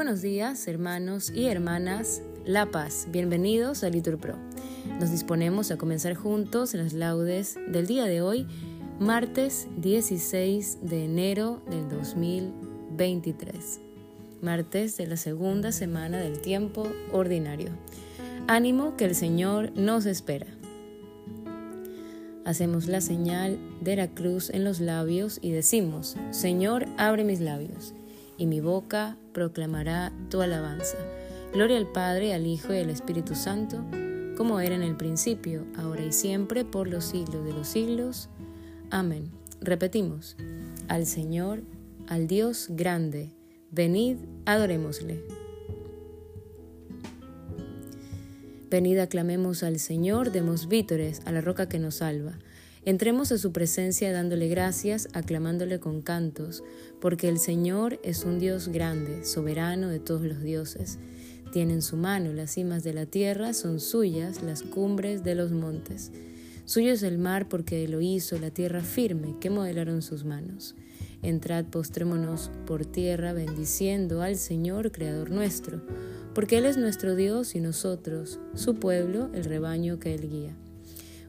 buenos días, hermanos y hermanas. La Paz, bienvenidos a Litur Pro. Nos disponemos a comenzar juntos las laudes del día de hoy, martes 16 de enero del 2023, martes de la segunda semana del tiempo ordinario. Ánimo que el Señor nos espera. Hacemos la señal de la cruz en los labios y decimos, Señor, abre mis labios y mi boca proclamará tu alabanza. Gloria al Padre, al Hijo y al Espíritu Santo, como era en el principio, ahora y siempre, por los siglos de los siglos. Amén. Repetimos, al Señor, al Dios grande, venid, adorémosle. Venid, aclamemos al Señor, demos vítores a la roca que nos salva. Entremos a su presencia dándole gracias, aclamándole con cantos, porque el Señor es un Dios grande, soberano de todos los dioses. Tiene en su mano las cimas de la tierra, son suyas las cumbres de los montes. Suyo es el mar porque lo hizo, la tierra firme que modelaron sus manos. Entrad, postrémonos por tierra, bendiciendo al Señor, Creador nuestro, porque Él es nuestro Dios y nosotros, su pueblo, el rebaño que Él guía.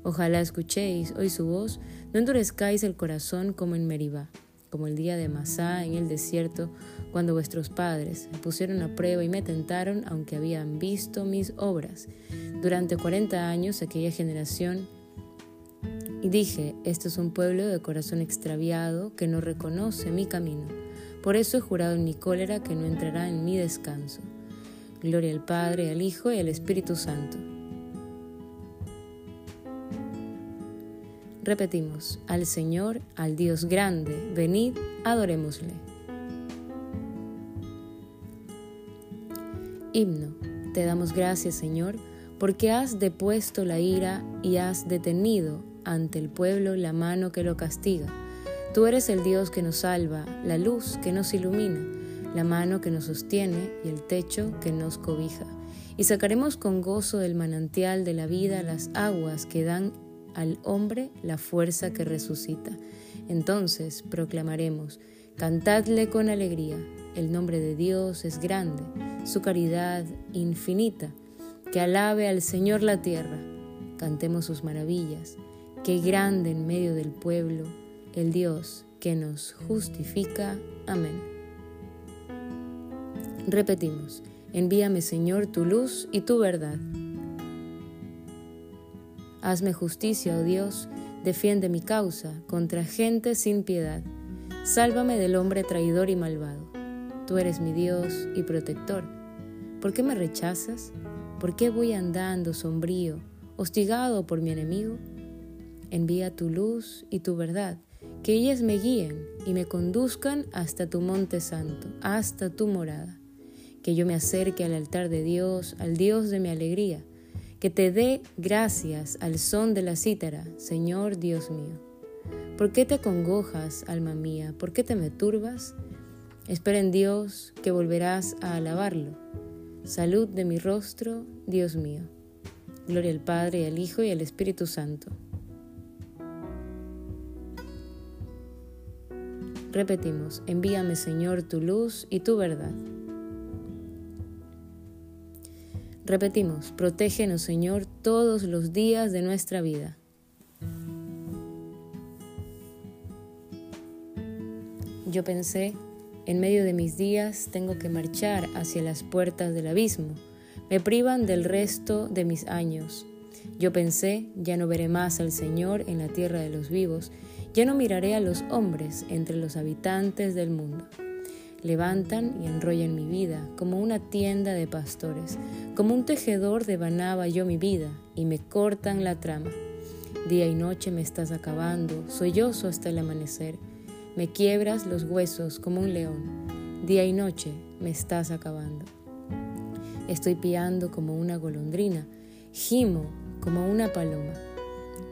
Ojalá escuchéis hoy su voz, no endurezcáis el corazón como en Meribá, como el día de Masá en el desierto, cuando vuestros padres me pusieron a prueba y me tentaron, aunque habían visto mis obras. Durante cuarenta años aquella generación y dije, este es un pueblo de corazón extraviado que no reconoce mi camino. Por eso he jurado en mi cólera que no entrará en mi descanso. Gloria al Padre, al Hijo y al Espíritu Santo Repetimos, al Señor, al Dios grande, venid, adorémosle. Himno, te damos gracias Señor, porque has depuesto la ira y has detenido ante el pueblo la mano que lo castiga. Tú eres el Dios que nos salva, la luz que nos ilumina, la mano que nos sostiene y el techo que nos cobija. Y sacaremos con gozo del manantial de la vida las aguas que dan al hombre la fuerza que resucita. Entonces proclamaremos, cantadle con alegría, el nombre de Dios es grande, su caridad infinita, que alabe al Señor la tierra, cantemos sus maravillas, que grande en medio del pueblo, el Dios que nos justifica. Amén. Repetimos, envíame Señor tu luz y tu verdad Hazme justicia, oh Dios, defiende mi causa contra gente sin piedad. Sálvame del hombre traidor y malvado. Tú eres mi Dios y protector. ¿Por qué me rechazas? ¿Por qué voy andando sombrío, hostigado por mi enemigo? Envía tu luz y tu verdad, que ellas me guíen y me conduzcan hasta tu monte santo, hasta tu morada. Que yo me acerque al altar de Dios, al Dios de mi alegría que te dé gracias al son de la cítara, Señor Dios mío. ¿Por qué te congojas, alma mía? ¿Por qué te me turbas? Espera en Dios que volverás a alabarlo. Salud de mi rostro, Dios mío. Gloria al Padre, al Hijo y al Espíritu Santo. Repetimos, envíame Señor tu luz y tu verdad. Repetimos, protégenos Señor todos los días de nuestra vida. Yo pensé, en medio de mis días tengo que marchar hacia las puertas del abismo. Me privan del resto de mis años. Yo pensé, ya no veré más al Señor en la tierra de los vivos, ya no miraré a los hombres entre los habitantes del mundo levantan y enrollan mi vida como una tienda de pastores, como un tejedor devanaba yo mi vida y me cortan la trama. Día y noche me estás acabando, sollozo hasta el amanecer, me quiebras los huesos como un león, día y noche me estás acabando. Estoy piando como una golondrina, gimo como una paloma.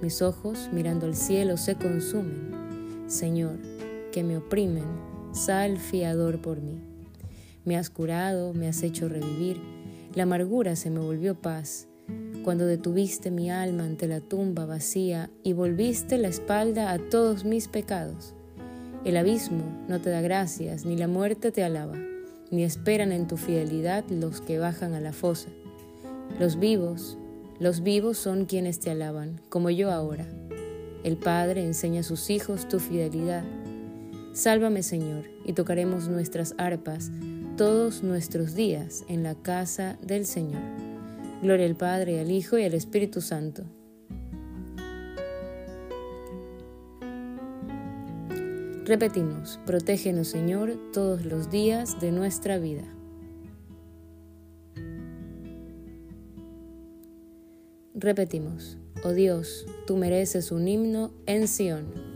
Mis ojos mirando al cielo se consumen. Señor, que me oprimen sal fiador por mí. Me has curado, me has hecho revivir, la amargura se me volvió paz, cuando detuviste mi alma ante la tumba vacía y volviste la espalda a todos mis pecados. El abismo no te da gracias, ni la muerte te alaba. ni esperan en tu fidelidad los que bajan a la fosa. Los vivos, los vivos son quienes te alaban, como yo ahora. El Padre enseña a sus hijos tu fidelidad. Sálvame, Señor, y tocaremos nuestras arpas todos nuestros días en la casa del Señor. Gloria al Padre, al Hijo y al Espíritu Santo. Repetimos, protégenos Señor todos los días de nuestra vida. Repetimos, oh Dios, tú mereces un himno en Sión.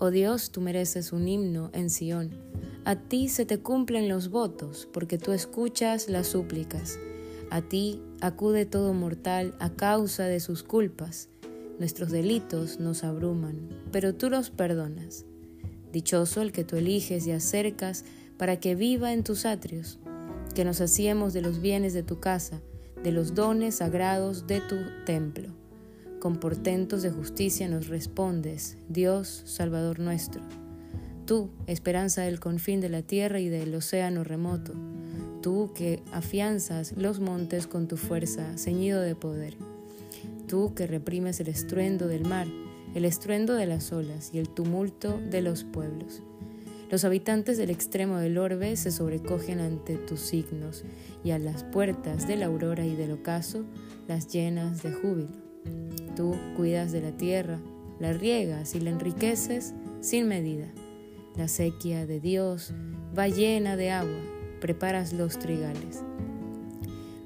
Oh Dios, tú mereces un himno en Sión. A ti se te cumplen los votos, porque tú escuchas las súplicas. A ti acude todo mortal a causa de sus culpas. Nuestros delitos nos abruman, pero tú los perdonas. Dichoso el que tú eliges y acercas para que viva en tus atrios que nos hacíamos de los bienes de tu casa, de los dones sagrados de tu templo. Con portentos de justicia nos respondes, Dios, Salvador nuestro. Tú, esperanza del confín de la tierra y del océano remoto, tú que afianzas los montes con tu fuerza, ceñido de poder, tú que reprimes el estruendo del mar, el estruendo de las olas y el tumulto de los pueblos. Los habitantes del extremo del orbe se sobrecogen ante tus signos, y a las puertas de la aurora y del ocaso las llenas de júbilo. Tú cuidas de la tierra, la riegas y la enriqueces sin medida. La sequía de Dios va llena de agua, preparas los trigales.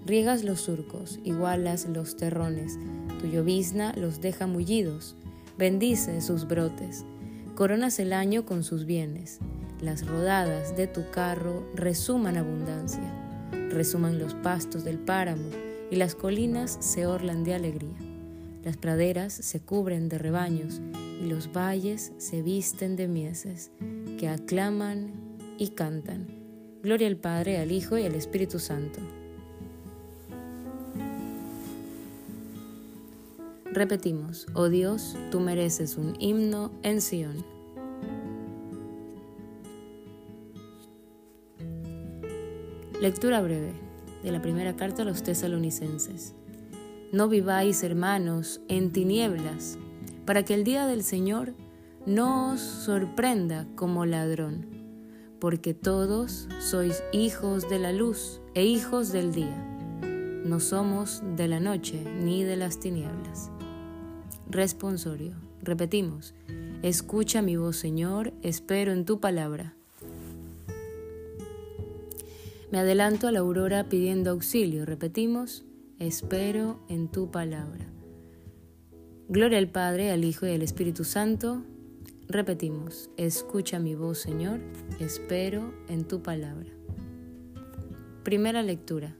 Riegas los surcos, igualas los terrones, tu llovizna los deja mullidos, bendice sus brotes, coronas el año con sus bienes, las rodadas de tu carro resuman abundancia, resuman los pastos del páramo y las colinas se orlan de alegría. Las praderas se cubren de rebaños y los valles se visten de mieses que aclaman y cantan. Gloria al Padre, al Hijo y al Espíritu Santo. Repetimos, oh Dios, tú mereces un himno en Sión. Lectura breve de la primera carta a los tesalonicenses. No viváis, hermanos, en tinieblas, para que el día del Señor no os sorprenda como ladrón, porque todos sois hijos de la luz e hijos del día. No somos de la noche ni de las tinieblas. Responsorio. Repetimos. Escucha mi voz, Señor, espero en tu palabra. Me adelanto a la aurora pidiendo auxilio. Repetimos, espero en tu palabra. Gloria al Padre, al Hijo y al Espíritu Santo. Repetimos, escucha mi voz, Señor, espero en tu palabra. Primera lectura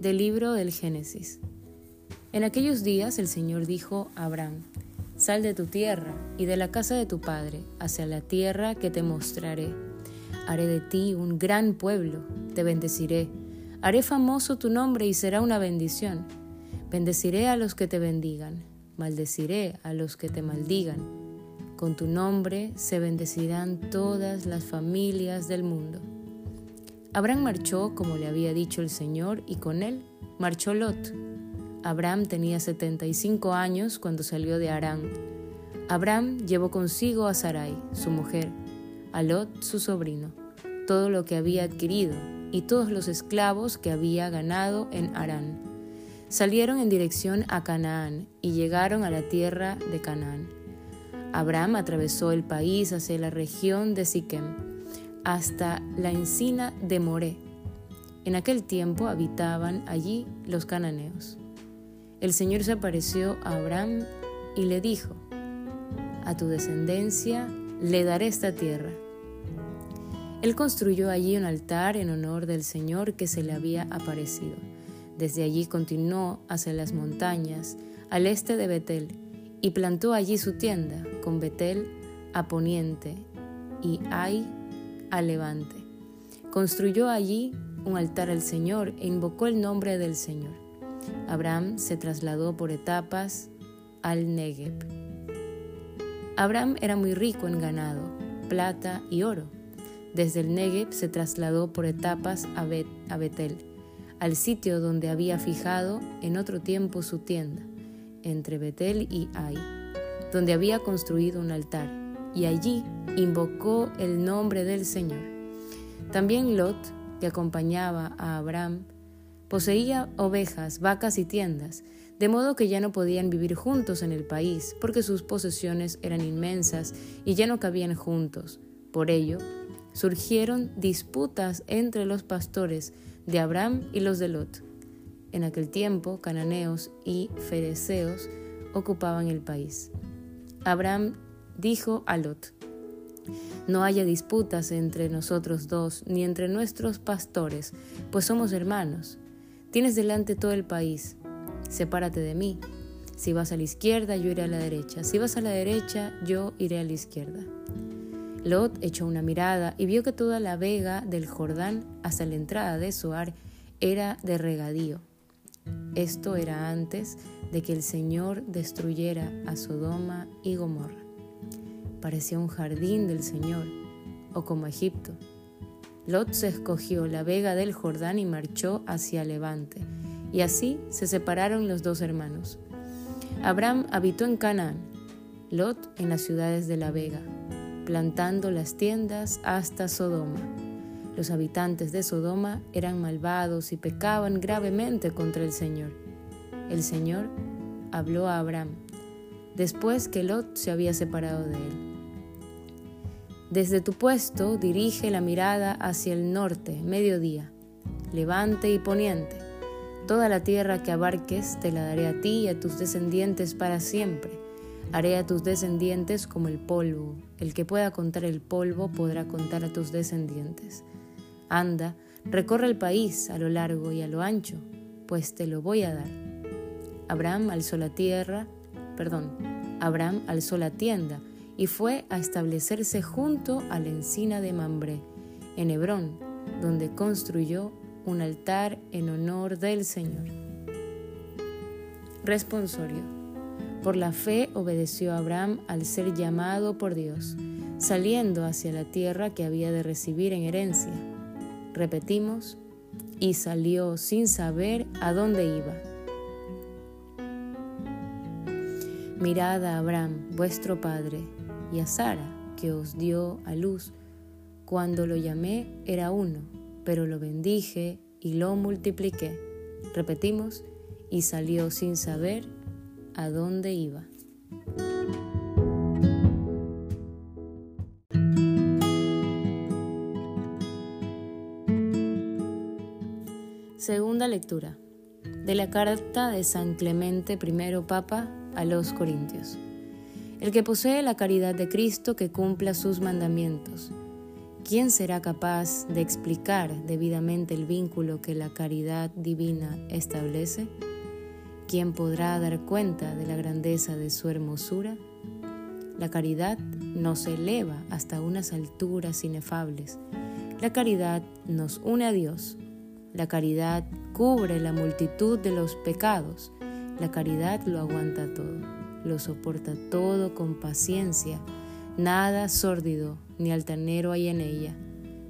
del libro del Génesis. En aquellos días el Señor dijo a Abraham, Sal de tu tierra y de la casa de tu padre hacia la tierra que te mostraré Haré de ti un gran pueblo, te bendeciré. Haré famoso tu nombre y será una bendición. Bendeciré a los que te bendigan, maldeciré a los que te maldigan. Con tu nombre se bendecirán todas las familias del mundo. Abraham marchó como le había dicho el Señor y con él marchó Lot. Abraham tenía 75 años cuando salió de Arán. Abraham llevó consigo a Sarai, su mujer, a Lot su sobrino, todo lo que había adquirido y todos los esclavos que había ganado en Harán. Salieron en dirección a Canaán y llegaron a la tierra de Canaán. Abraham atravesó el país hacia la región de Siquem, hasta la encina de Moré. En aquel tiempo habitaban allí los cananeos. El Señor se apareció a Abraham y le dijo, A tu descendencia le daré esta tierra. Él construyó allí un altar en honor del Señor que se le había aparecido. Desde allí continuó hacia las montañas, al este de Betel, y plantó allí su tienda, con Betel a poniente y Ai a levante. Construyó allí un altar al Señor e invocó el nombre del Señor. Abraham se trasladó por etapas al Negev Abraham era muy rico en ganado, plata y oro. Desde el Negev se trasladó por etapas a, Betel, al sitio donde había fijado en otro tiempo su tienda, entre Betel y Ai, donde había construido un altar, y allí invocó el nombre del Señor. También Lot, que acompañaba a Abraham, poseía ovejas, vacas y tiendas, de modo que ya no podían vivir juntos en el país, porque sus posesiones eran inmensas y ya no cabían juntos. Por ello, surgieron disputas entre los pastores de Abraham y los de Lot. En aquel tiempo, cananeos y fereceos ocupaban el país. Abraham dijo a Lot, no haya disputas entre nosotros dos, ni entre nuestros pastores, pues somos hermanos. Tienes delante todo el país, sepárate de mí. Si vas a la izquierda, yo iré a la derecha. Si vas a la derecha, yo iré a la izquierda. Lot echó una mirada y vio que toda la vega del Jordán hasta la entrada de Zoar era de regadío. Esto era antes de que el Señor destruyera a Sodoma y Gomorra. Parecía un jardín del Señor, o como Egipto. Lot se escogió la vega del Jordán y marchó hacia Levante y así se separaron los dos hermanos. Abraham habitó en Canaán, Lot en las ciudades de la Vega, plantando las tiendas hasta Sodoma. Los habitantes de Sodoma eran malvados y pecaban gravemente contra el Señor. El Señor habló a Abraham, después que Lot se había separado de él. Desde tu puesto dirige la mirada hacia el norte, mediodía, levante y poniente Toda la tierra que abarques te la daré a ti y a tus descendientes para siempre. Haré a tus descendientes como el polvo. El que pueda contar el polvo podrá contar a tus descendientes. Anda, recorre el país a lo largo y a lo ancho, pues te lo voy a dar. Abraham alzó la tierra, perdón, Abraham alzó la tienda y fue a establecerse junto a la encina de Mambré, en Hebrón, donde construyó un altar en honor del Señor. Responsorio. Por la fe obedeció Abraham al ser llamado por Dios, saliendo hacia la tierra que había de recibir en herencia. Repetimos, y salió sin saber a dónde iba. Mirad a Abraham, vuestro padre, y a Sara, que os dio a luz. Cuando lo llamé era uno pero lo bendije y lo multipliqué. Repetimos, y salió sin saber a dónde iba. Segunda lectura de la carta de San Clemente I Papa a los Corintios. El que posee la caridad de Cristo que cumpla sus mandamientos ¿Quién será capaz de explicar debidamente el vínculo que la caridad divina establece? ¿Quién podrá dar cuenta de la grandeza de su hermosura? La caridad nos eleva hasta unas alturas inefables. La caridad nos une a Dios. La caridad cubre la multitud de los pecados. La caridad lo aguanta todo, lo soporta todo con paciencia Nada sórdido ni altanero hay en ella.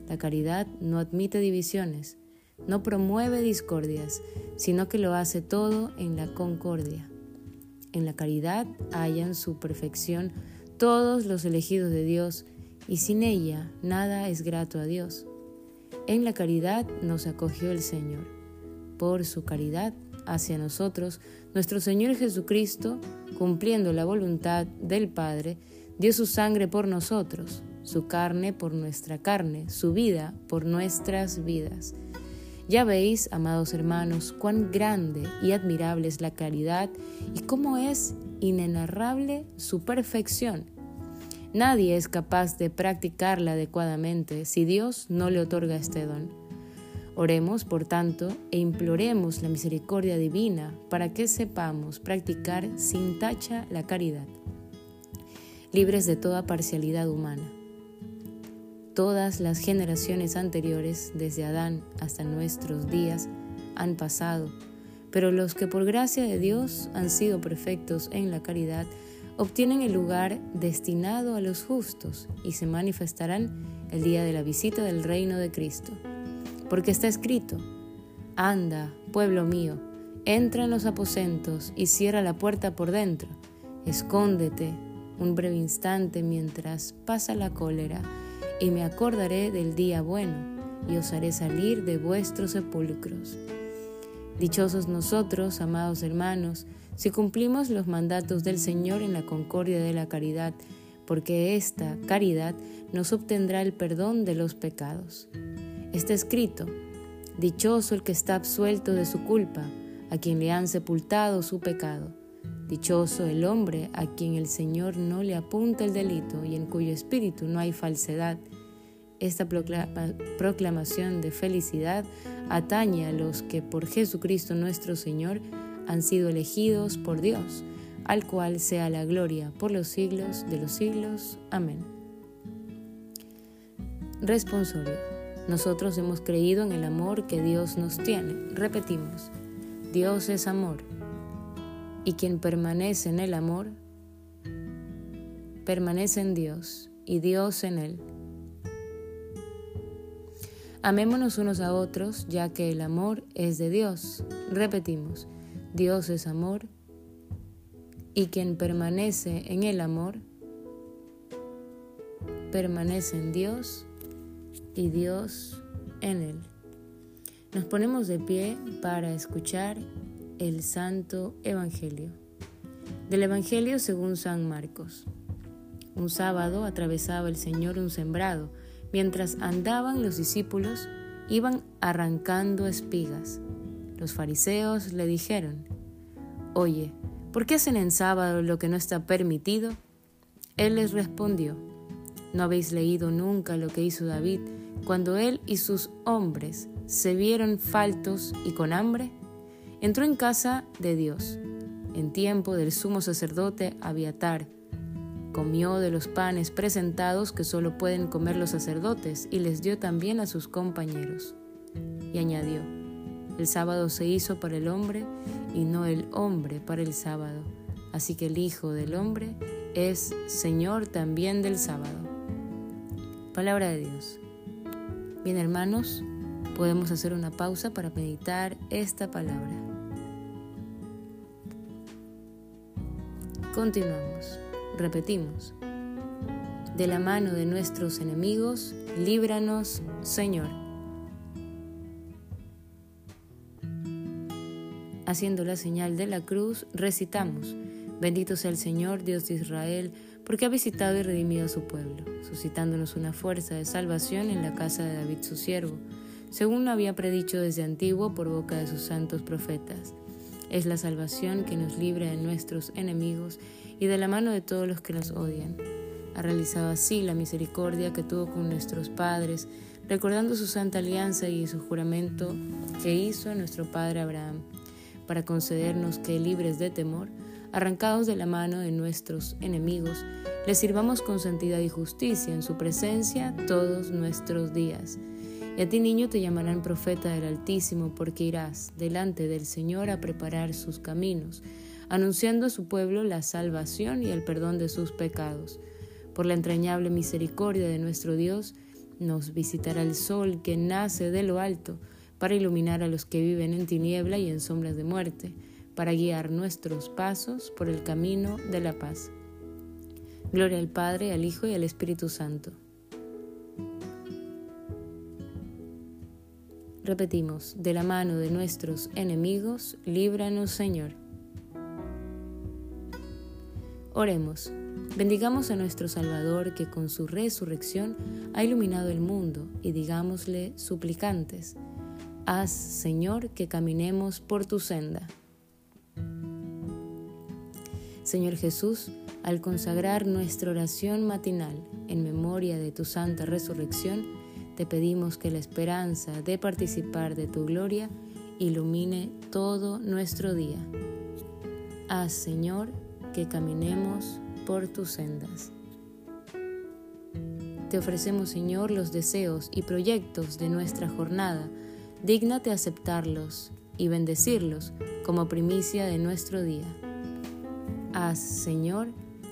La caridad no admite divisiones, no promueve discordias, sino que lo hace todo en la concordia. En la caridad hallan su perfección todos los elegidos de Dios, y sin ella nada es grato a Dios. En la caridad nos acogió el Señor. Por su caridad hacia nosotros, nuestro Señor Jesucristo, cumpliendo la voluntad del Padre, dio su sangre por nosotros, su carne por nuestra carne, su vida por nuestras vidas. Ya veis, amados hermanos, cuán grande y admirable es la caridad y cómo es inenarrable su perfección. Nadie es capaz de practicarla adecuadamente si Dios no le otorga este don. Oremos, por tanto, e imploremos la misericordia divina para que sepamos practicar sin tacha la caridad libres de toda parcialidad humana. Todas las generaciones anteriores, desde Adán hasta nuestros días, han pasado, pero los que por gracia de Dios han sido perfectos en la caridad, obtienen el lugar destinado a los justos y se manifestarán el día de la visita del reino de Cristo. Porque está escrito, Anda, pueblo mío, entra en los aposentos y cierra la puerta por dentro, escóndete un breve instante mientras pasa la cólera, y me acordaré del día bueno, y os haré salir de vuestros sepulcros. Dichosos nosotros, amados hermanos, si cumplimos los mandatos del Señor en la concordia de la caridad, porque esta caridad nos obtendrá el perdón de los pecados. Está escrito, Dichoso el que está absuelto de su culpa, a quien le han sepultado su pecado. Dichoso el hombre a quien el Señor no le apunta el delito y en cuyo espíritu no hay falsedad. Esta proclamación de felicidad atañe a los que por Jesucristo nuestro Señor han sido elegidos por Dios, al cual sea la gloria por los siglos de los siglos. Amén. Responsorio. Nosotros hemos creído en el amor que Dios nos tiene. Repetimos, Dios es amor. Y quien permanece en el amor, permanece en Dios y Dios en él. Amémonos unos a otros, ya que el amor es de Dios. Repetimos, Dios es amor, y quien permanece en el amor, permanece en Dios y Dios en él. Nos ponemos de pie para escuchar el Santo Evangelio. Del Evangelio según San Marcos. Un sábado atravesaba el Señor un sembrado. Mientras andaban los discípulos, iban arrancando espigas. Los fariseos le dijeron, Oye, ¿por qué hacen en sábado lo que no está permitido? Él les respondió, ¿no habéis leído nunca lo que hizo David cuando él y sus hombres se vieron faltos y con hambre? Entró en casa de Dios, en tiempo del sumo sacerdote Abiatar. Comió de los panes presentados que solo pueden comer los sacerdotes y les dio también a sus compañeros. Y añadió, el sábado se hizo para el hombre y no el hombre para el sábado. Así que el Hijo del Hombre es Señor también del sábado. Palabra de Dios. Bien hermanos, podemos hacer una pausa para meditar esta palabra. Continuamos. Repetimos. De la mano de nuestros enemigos, líbranos, Señor. haciendo la señal de la cruz, recitamos, Bendito sea el Señor, Dios de Israel, porque ha visitado y redimido a su pueblo, suscitándonos una fuerza de salvación en la casa de David su siervo, según lo había predicho desde antiguo por boca de sus santos profetas. Es la salvación que nos libra de nuestros enemigos y de la mano de todos los que nos odian. Ha realizado así la misericordia que tuvo con nuestros padres, recordando su santa alianza y su juramento que hizo nuestro padre Abraham para concedernos que, libres de temor, arrancados de la mano de nuestros enemigos, les sirvamos con santidad y justicia en su presencia todos nuestros días. Y a ti, niño, te llamarán profeta del Altísimo, porque irás delante del Señor a preparar sus caminos, anunciando a su pueblo la salvación y el perdón de sus pecados. Por la entrañable misericordia de nuestro Dios, nos visitará el sol que nace de lo alto, para iluminar a los que viven en tiniebla y en sombras de muerte, para guiar nuestros pasos por el camino de la paz. Gloria al Padre, al Hijo y al Espíritu Santo. Repetimos, de la mano de nuestros enemigos, líbranos Señor. Oremos. Bendigamos a nuestro Salvador que con su resurrección ha iluminado el mundo y digámosle suplicantes Haz, Señor, que caminemos por tu senda. Señor Jesús, al consagrar nuestra oración matinal en memoria de tu santa resurrección, te pedimos que la esperanza de participar de tu gloria ilumine todo nuestro día. Haz, Señor, que caminemos por tus sendas. Te ofrecemos, Señor, los deseos y proyectos de nuestra jornada dígnate aceptarlos y bendecirlos como primicia de nuestro día. Haz, Señor,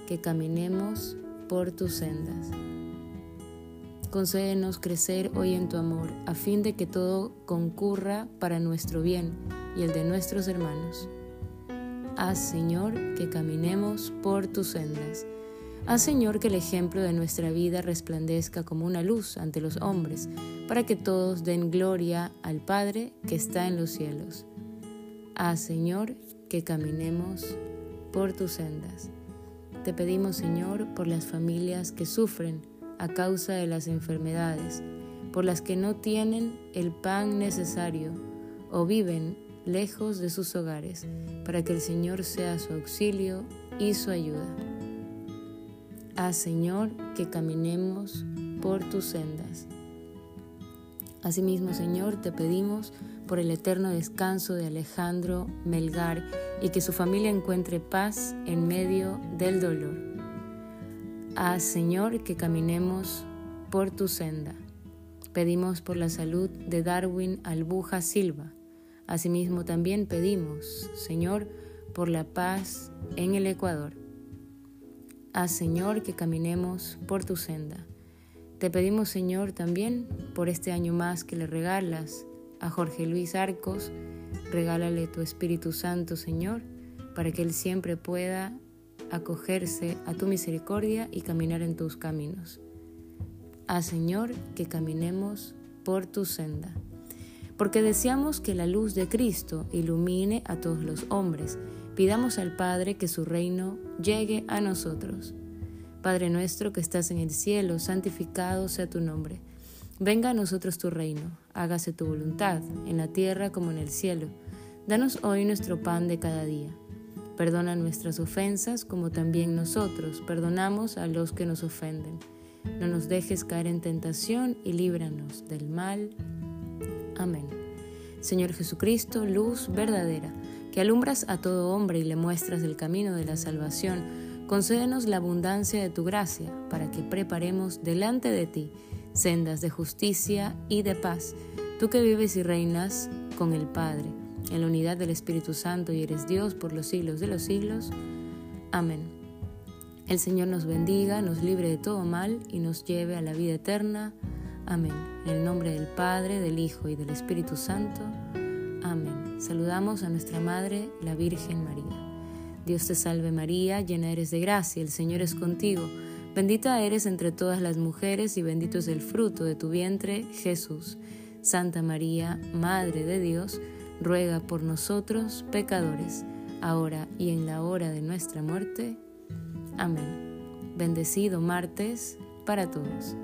que caminemos por tus sendas. Concédenos crecer hoy en tu amor, a fin de que todo concurra para nuestro bien y el de nuestros hermanos. Haz, Señor, que caminemos por tus sendas. Haz, Señor, que el ejemplo de nuestra vida resplandezca como una luz ante los hombres, para que todos den gloria al Padre que está en los cielos. Haz, Señor, que caminemos por tus sendas. Te pedimos, Señor, por las familias que sufren a causa de las enfermedades, por las que no tienen el pan necesario o viven lejos de sus hogares, para que el Señor sea su auxilio y su ayuda. Haz, Señor, que caminemos por tus sendas. Asimismo, Señor, te pedimos por el eterno descanso de Alejandro Melgar y que su familia encuentre paz en medio del dolor. Haz, Señor, que caminemos por tu senda. Pedimos por la salud de Darwin Albuja Silva. Asimismo también pedimos, Señor, por la paz en el Ecuador. Haz, Señor, que caminemos por tu senda. Te pedimos, Señor, también por este año más que le regalas a Jorge Luis Arcos, regálale tu Espíritu Santo, Señor, para que Él siempre pueda acogerse a tu misericordia y caminar en tus caminos. Haz, Señor, que caminemos por tu senda, porque deseamos que la luz de Cristo ilumine a todos los hombres. Pidamos al Padre que su reino llegue a nosotros. Padre nuestro que estás en el cielo, santificado sea tu nombre. Venga a nosotros tu reino, hágase tu voluntad, en la tierra como en el cielo. Danos hoy nuestro pan de cada día. Perdona nuestras ofensas como también nosotros perdonamos a los que nos ofenden. No nos dejes caer en tentación y líbranos del mal. Amén. Señor Jesucristo, luz verdadera, que alumbras a todo hombre y le muestras el camino de la salvación, concédenos la abundancia de tu gracia para que preparemos delante de ti sendas de justicia y de paz, tú que vives y reinas con el Padre, en la unidad del Espíritu Santo y eres Dios por los siglos de los siglos. Amén. El Señor nos bendiga, nos libre de todo mal y nos lleve a la vida eterna. Amén. En el nombre del Padre, del Hijo y del Espíritu Santo. Amén. Saludamos a nuestra Madre, la Virgen María. Dios te salve María, llena eres de gracia, el Señor es contigo. Bendita eres entre todas las mujeres y bendito es el fruto de tu vientre, Jesús. Santa María, Madre de Dios, ruega por nosotros pecadores, ahora y en la hora de nuestra muerte. Amén. Bendecido martes para todos.